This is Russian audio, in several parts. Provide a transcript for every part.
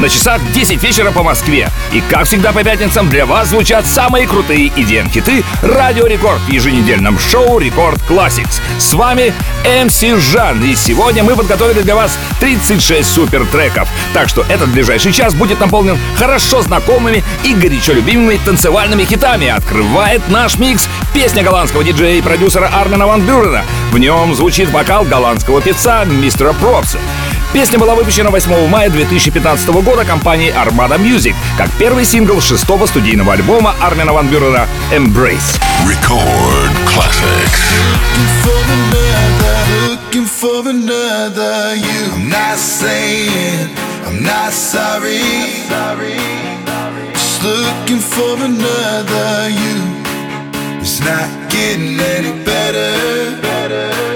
На часах 10 вечера по Москве. И как всегда по пятницам для вас звучат самые крутые EDM-хиты Радио Рекорд в еженедельном шоу Record Classix. С вами MC Жан. И сегодня мы подготовили для вас 36 супер треков. Так что этот ближайший час будет наполнен хорошо знакомыми и горячо любимыми танцевальными хитами. Открывает наш микс песня голландского диджея и продюсера Армина Ван Бюрена. В нем звучит вокал голландского певца мистера Пропса. Песня была выпущена 8 мая 2015 года компанией Armada Music как первый сингл шестого студийного альбома Армина Ван Бюрера «Embrace». Record Classics. looking for another you. I'm not saying I'm not sorry. Just looking for another you. It's not getting any better. What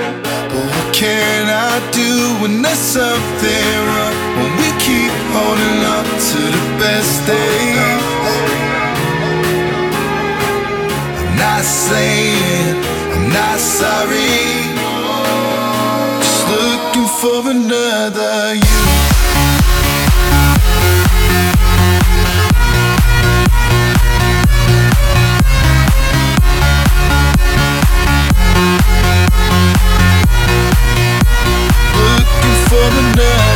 can I do when there's something wrong? When we keep holding on to the best days. I'm not saying I'm not sorry. Just looking for another you. another night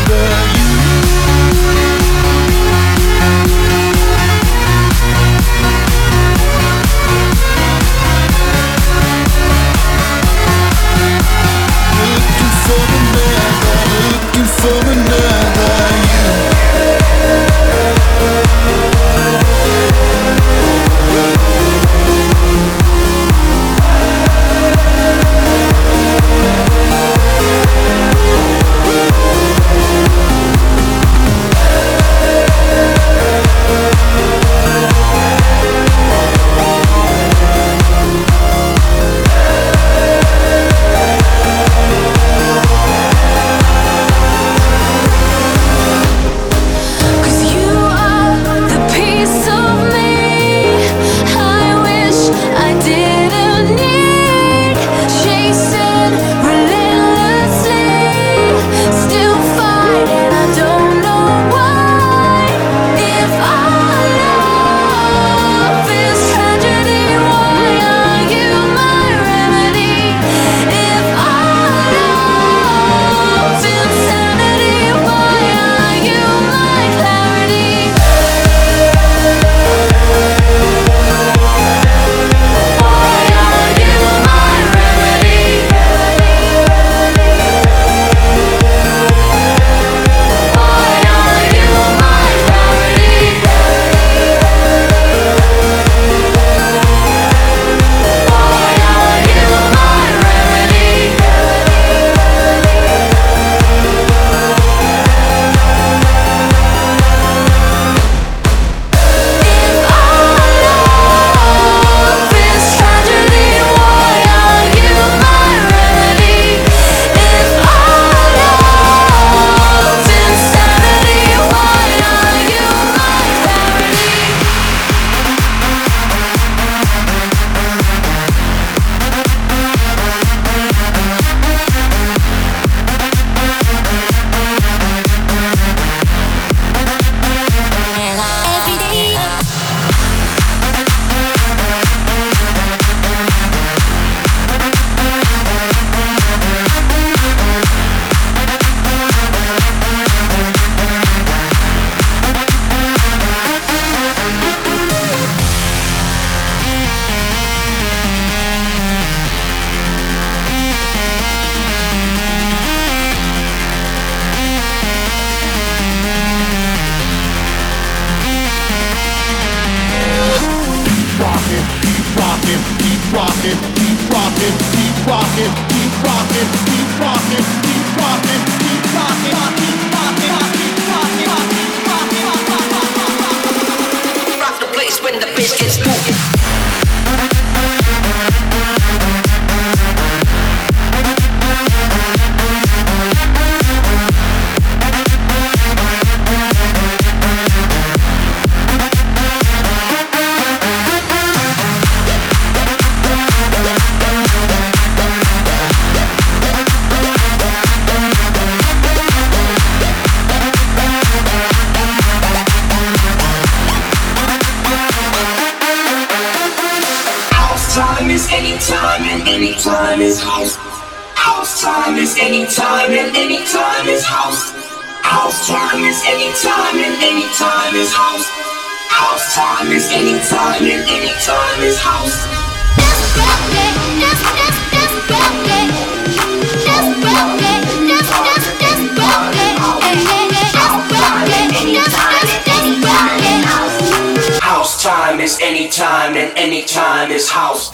anytime is house.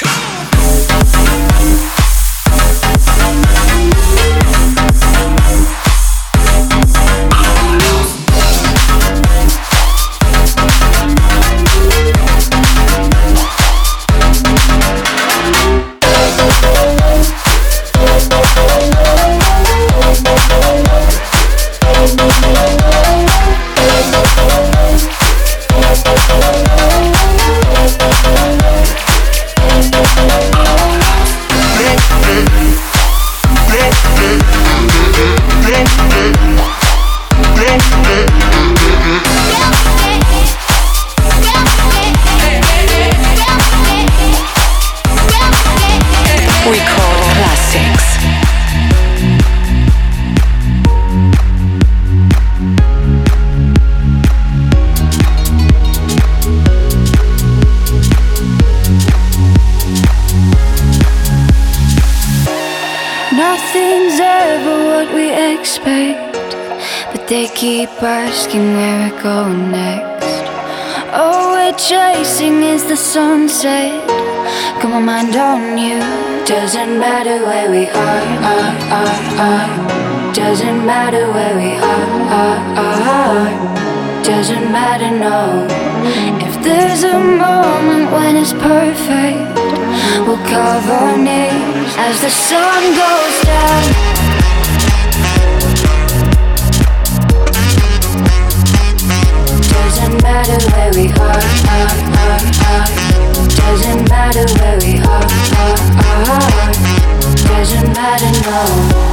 Chasing is the sunset. Got my mind on you. Doesn't matter where we are, are, are, are. Doesn't matter where we are, are, are. Doesn't matter, no. If there's a moment when it's perfect, we'll cover our knees as the sun goes down. Matter where we are, are, are, are. Doesn't matter where we are, are, are. Doesn't matter, no.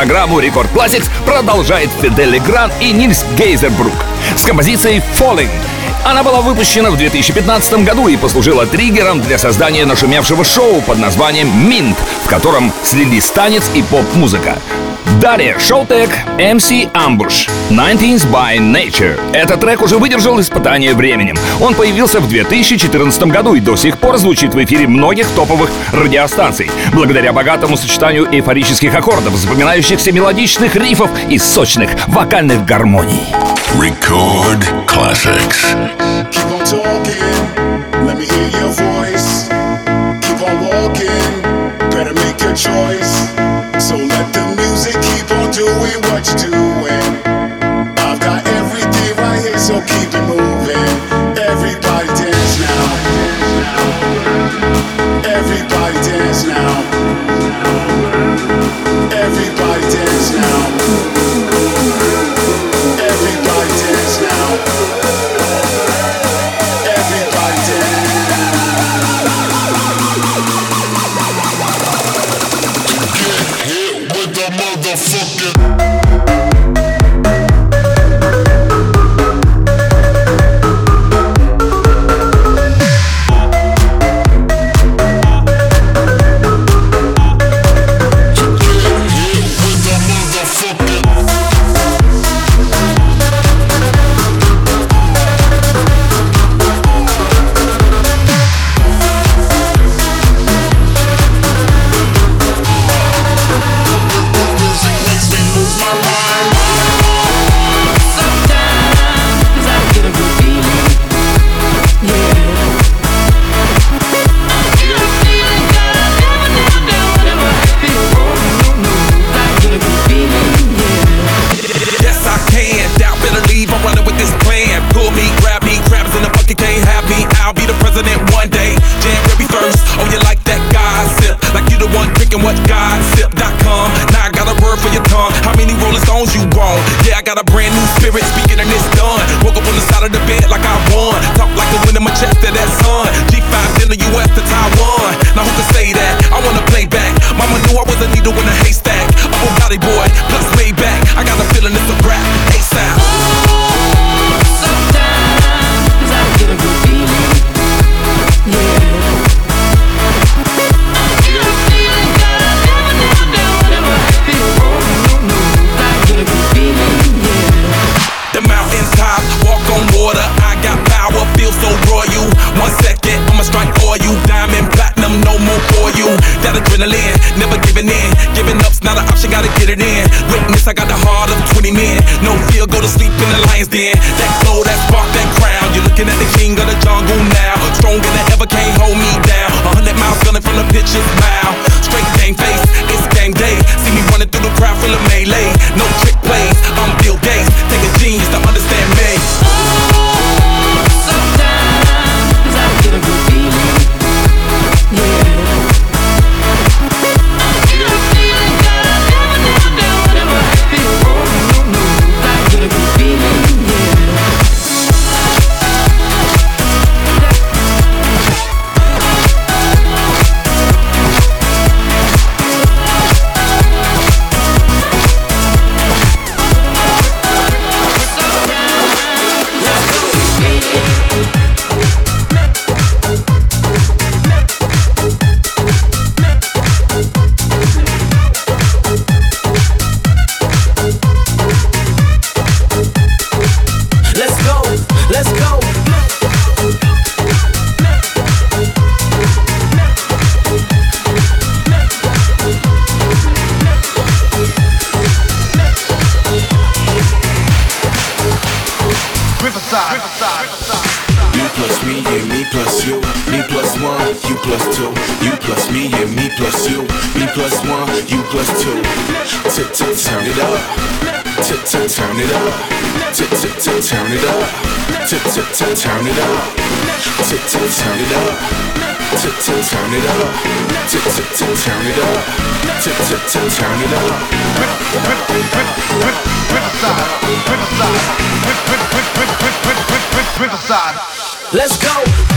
Программу Рекорд Classics продолжает Фидели Гран и Нильс Гейзербрук с композицией «Falling». Она была выпущена в 2015 году и послужила триггером для создания нашумевшего шоу под названием «Минт», в котором слились танец и поп-музыка. Далее шоу-тег MC Ambush 19 by Nature. Этот трек уже выдержал испытание временем. Он появился в 2014 году и до сих пор звучит в эфире многих топовых радиостанций, благодаря богатому сочетанию эйфорических аккордов, запоминающихся мелодичных рифов и сочных вокальных гармоний. Record Classics. Keep on talking, let me hear your turn it up. Turn it up. Turn it up. Turn it up. Turn it up. Let's go.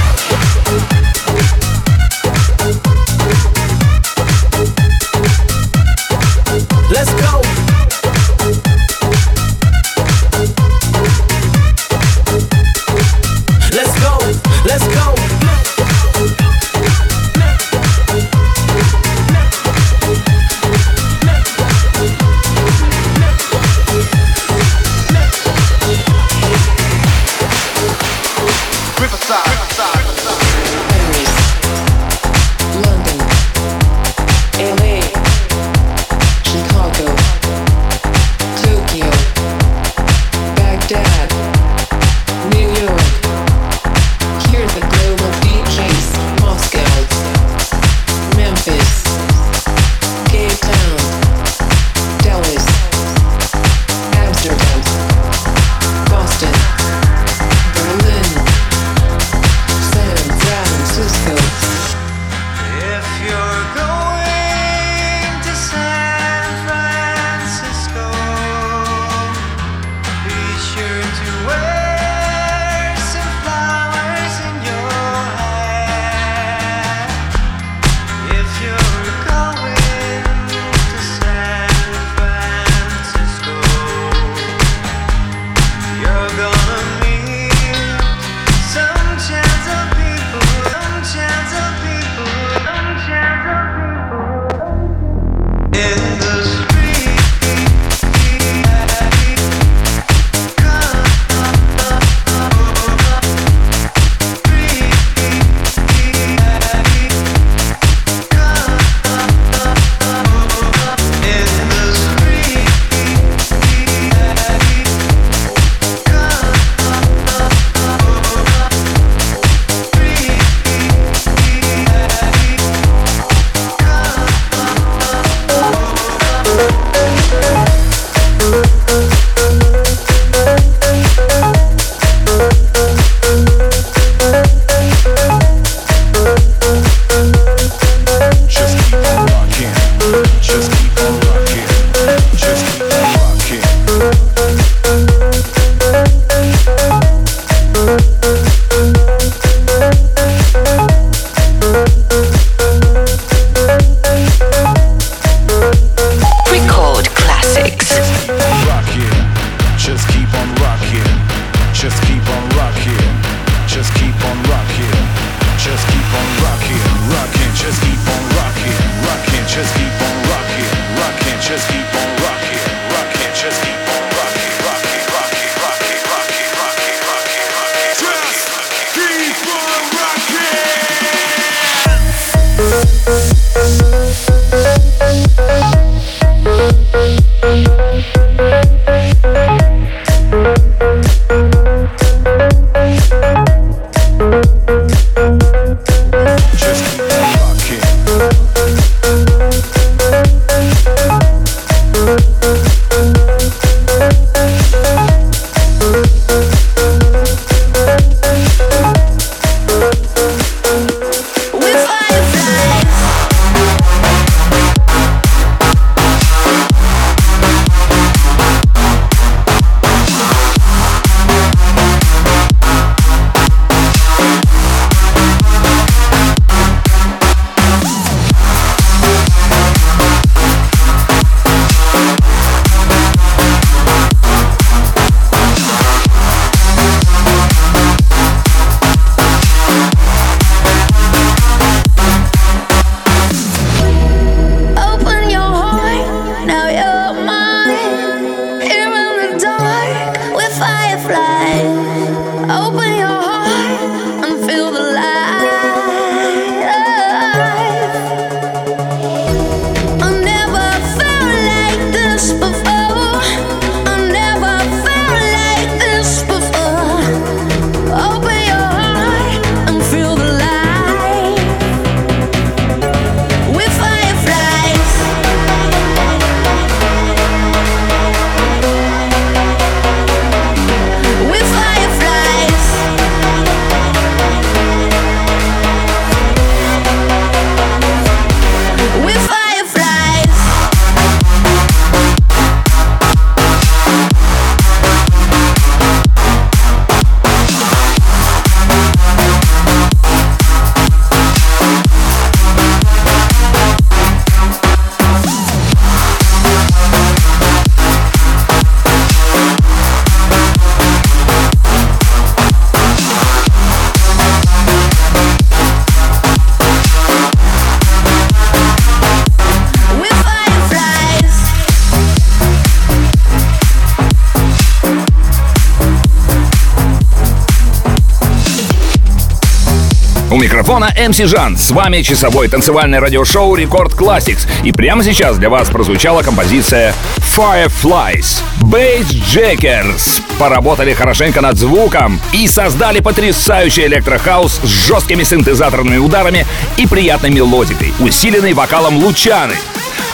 Микрофона MC Жан. С вами часовое танцевальное радиошоу Рекорд Classics. И прямо сейчас для вас прозвучала композиция Fireflies. Bass Jackers поработали хорошенько над звуком и создали потрясающий электрохаус с жесткими синтезаторными ударами и приятной мелодикой, усиленной вокалом Лучаны.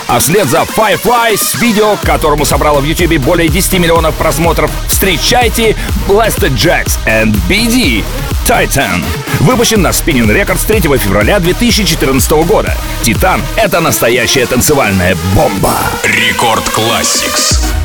А вслед за Fireflies видео, к которому собрало в YouTube более 10 миллионов просмотров, встречайте Blasted Jacks and BD Titan. Выпущен на Spinning Records 3 февраля 2014 года. Титан — это настоящая танцевальная бомба. Рекорд Classics.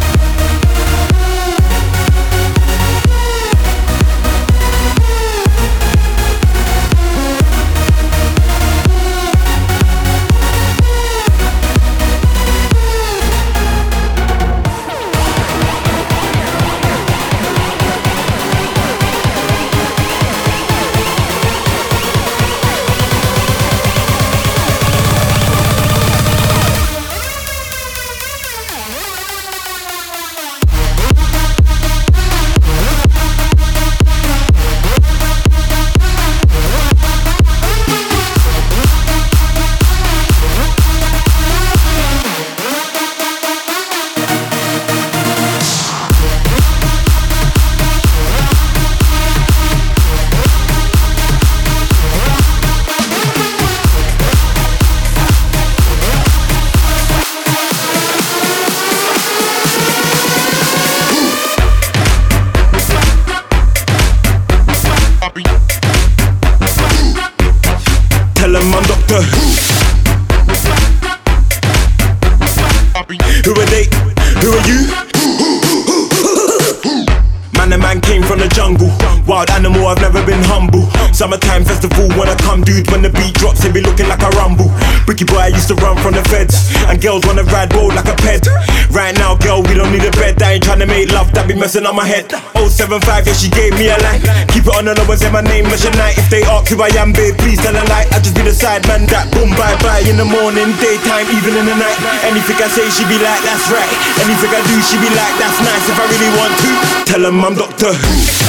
Messing up my head. 075, yeah, she gave me a line. Keep it on the low and say my name, measure night. If they ask who I am, babe, please tell a lie. I just be the side man that boom, bye bye. In the morning, daytime, even in the night. Anything I say, she be like, that's right. Anything I do, she be like, that's nice. If I really want to, tell them I'm Doctor Who.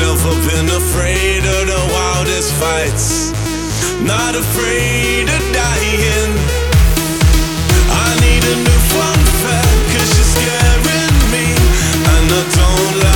never been afraid of the wildest fights. Not afraid of dying. I need a new fun fact, cause you're scaring me. And I don't like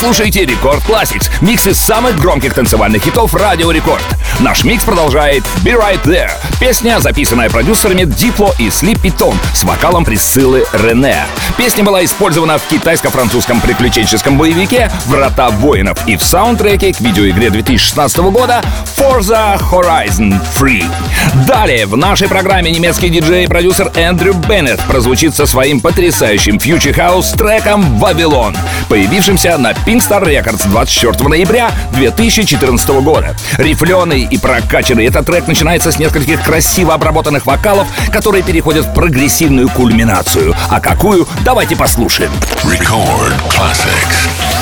слушаете Record Classix, микс из самых громких танцевальных хитов Радио Рекорд. Наш микс продолжает Be Right There. Песня, записанная продюсерами Diplo и Sleepy Tom с вокалом Присциллы Рене. Песня была использована в китайско-французском приключенческом боевике «Врата воинов» и в саундтреке к видеоигре 2016 года Forza Horizon 3. Далее в нашей программе немецкий диджей и продюсер Эндрю Беннет прозвучит со своим потрясающим future house треком «Вавилон», появившимся на Pinkster Records 24 ноября 2014 года. Рифленый и прокачанный этот трек начинается с нескольких красиво обработанных вокалов, которые переходят в прогрессивную кульминацию. А какую? Давайте послушаем. Record classics.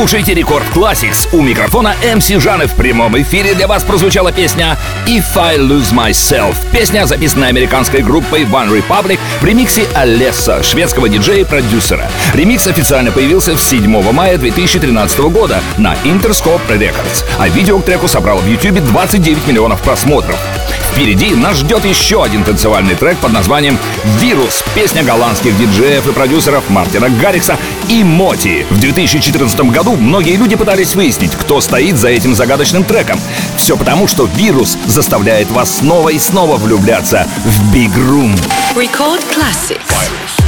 Слушаете Рекорд Classics. У микрофона MC Жаны в прямом эфире для вас прозвучала песня If I Lose Myself. Песня, записанная американской группой One Republic в ремиксе Алесса, шведского диджея и продюсера. Ремикс официально появился в 7 мая 2013 года на Interscope Records, а видео к треку собрал в YouTube 29 миллионов просмотров. Впереди нас ждет еще один танцевальный трек под названием «Вирус». Песня голландских диджеев и продюсеров Мартина Гаррикса и Моти. В 2014 году многие люди пытались выяснить, кто стоит за этим загадочным треком. Все потому, что «Вирус» заставляет вас снова и снова влюбляться в Big Room. Record Classics.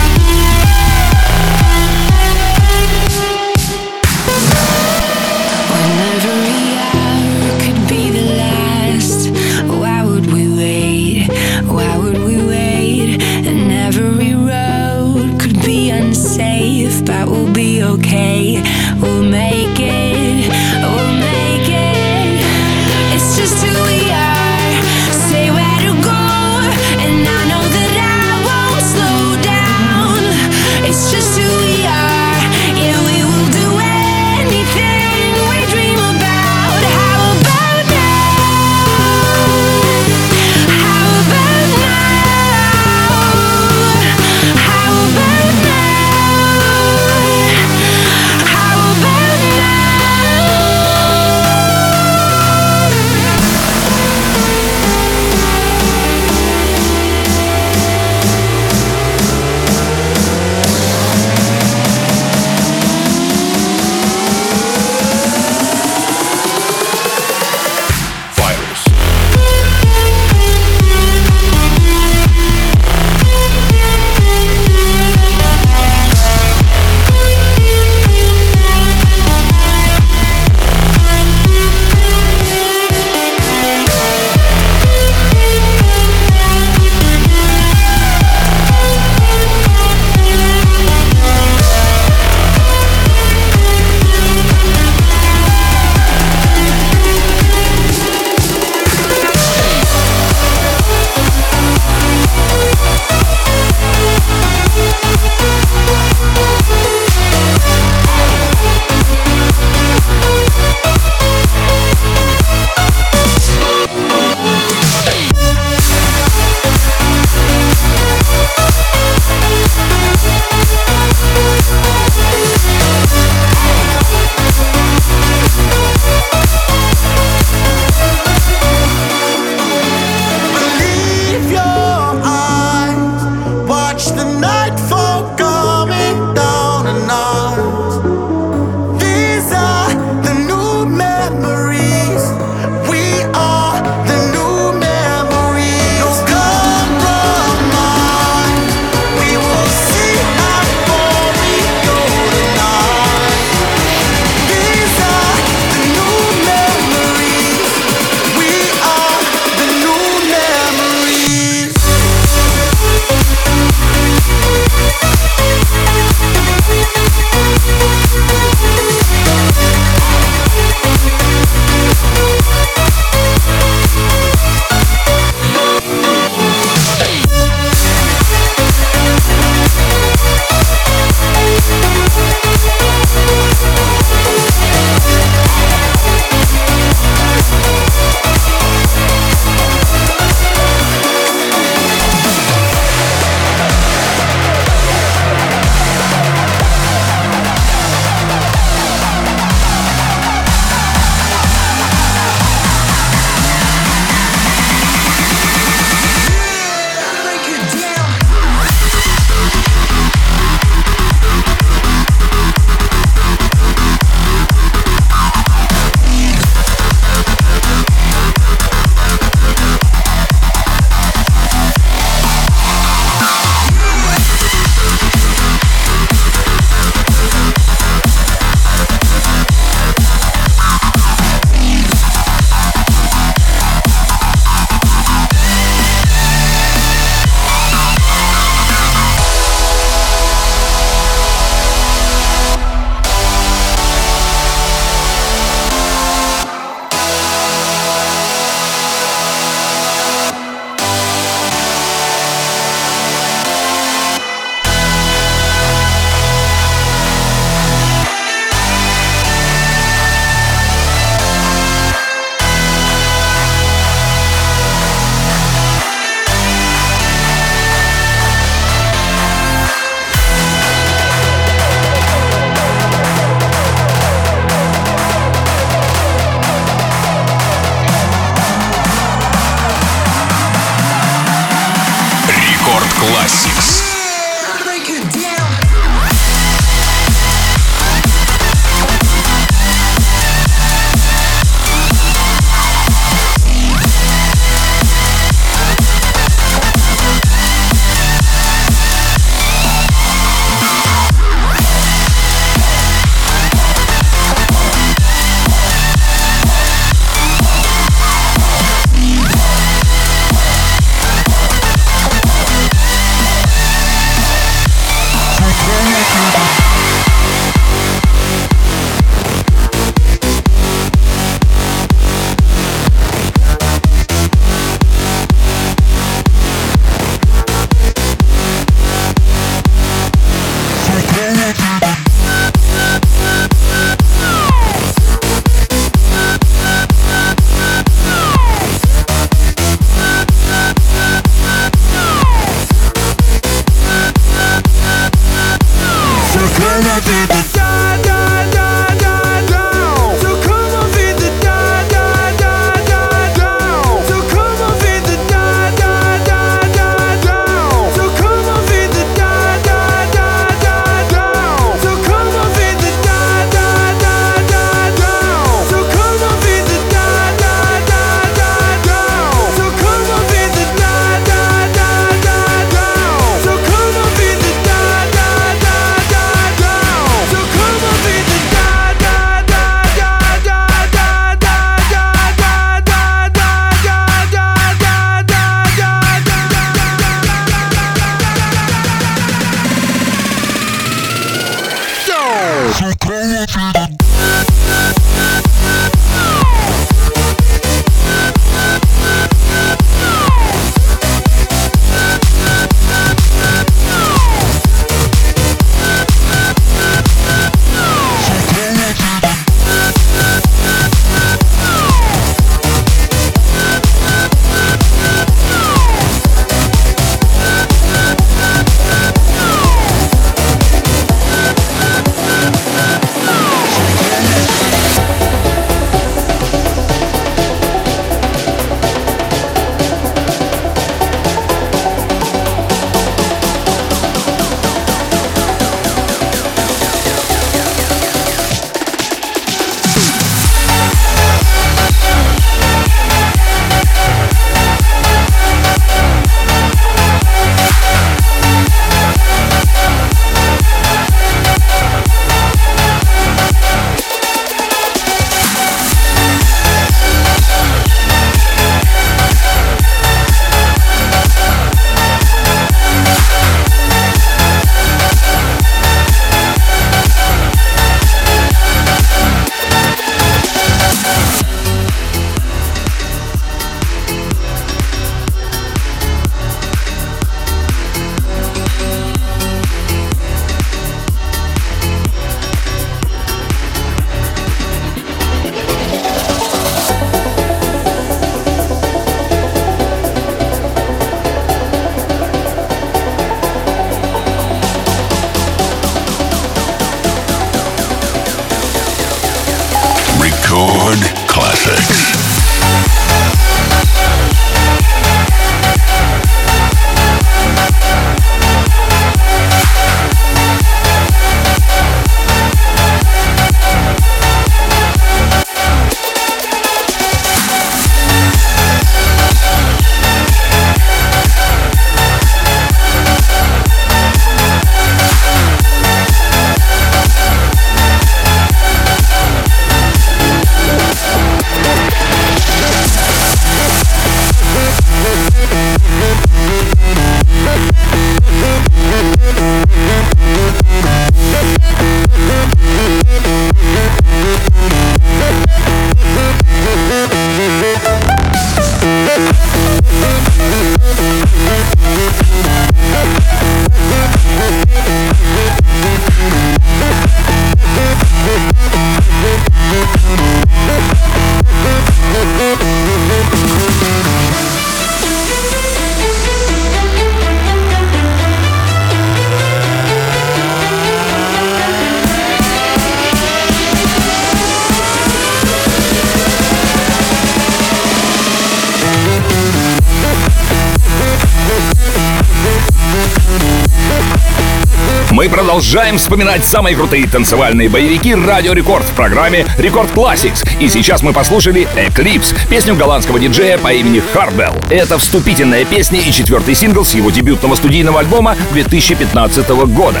Продолжаем вспоминать самые крутые танцевальные боевики Радио Рекорд в программе Record Classix. И сейчас мы послушали Eclipse, песню голландского диджея по имени Хардвелл. Это вступительная песня и четвертый сингл с его дебютного студийного альбома 2015 года.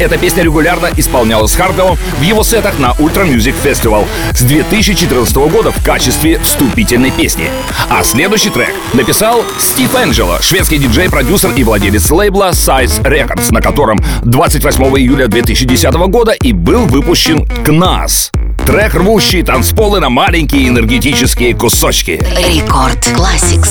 Эта песня регулярно исполнялась Хардвеллом в его сетах на Ultra Music Festival с 2014 года в качестве вступительной песни. А следующий трек написал Стив Энджело, шведский диджей-продюсер и владелец лейбла Size Records, на котором 28 июля 2010 года и был выпущен «KNAS». Трек, рвущий танцполы на маленькие энергетические кусочки. Рекорд Classics.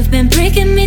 You've been breaking me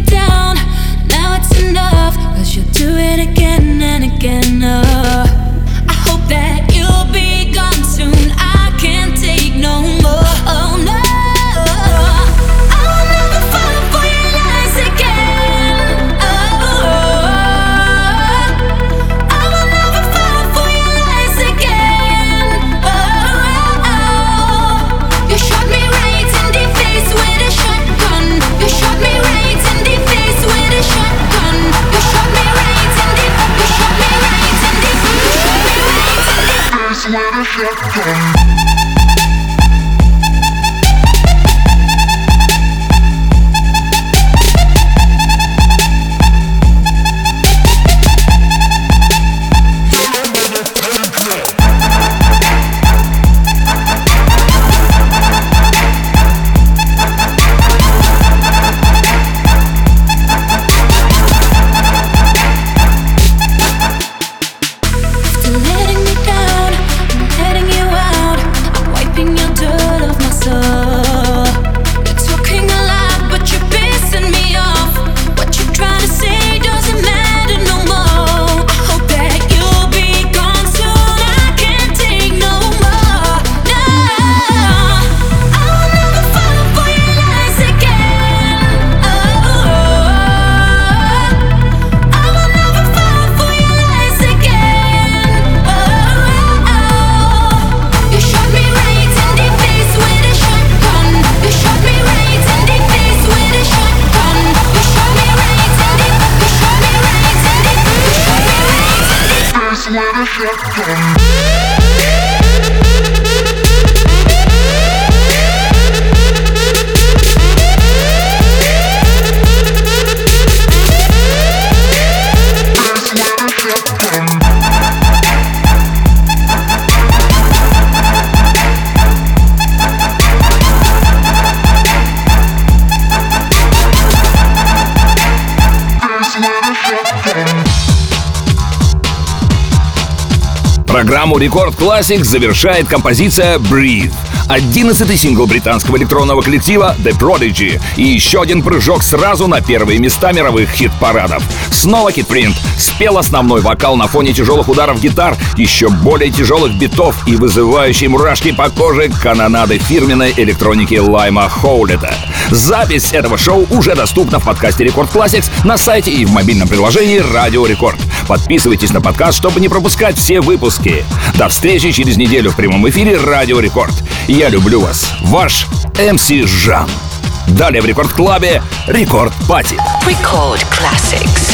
Record Classics завершает композиция «Breathe», одиннадцатый сингл британского электронного коллектива The Prodigy и еще один прыжок сразу на первые места мировых хит-парадов. Снова Кит Флинт. Спел основной вокал на фоне тяжелых ударов гитар, еще более тяжелых битов и вызывающей мурашки по коже канонады фирменной электроники Лиама Хоулетта — Запись этого шоу уже доступна в подкасте Record Classics на сайте и в мобильном приложении Радио Рекорд. Подписывайтесь на подкаст, чтобы не пропускать все выпуски. До встречи через неделю в прямом эфире Радио Рекорд. Я люблю вас. Ваш МС Жан. Далее в Рекорд Клабе Record Party. Record Classics.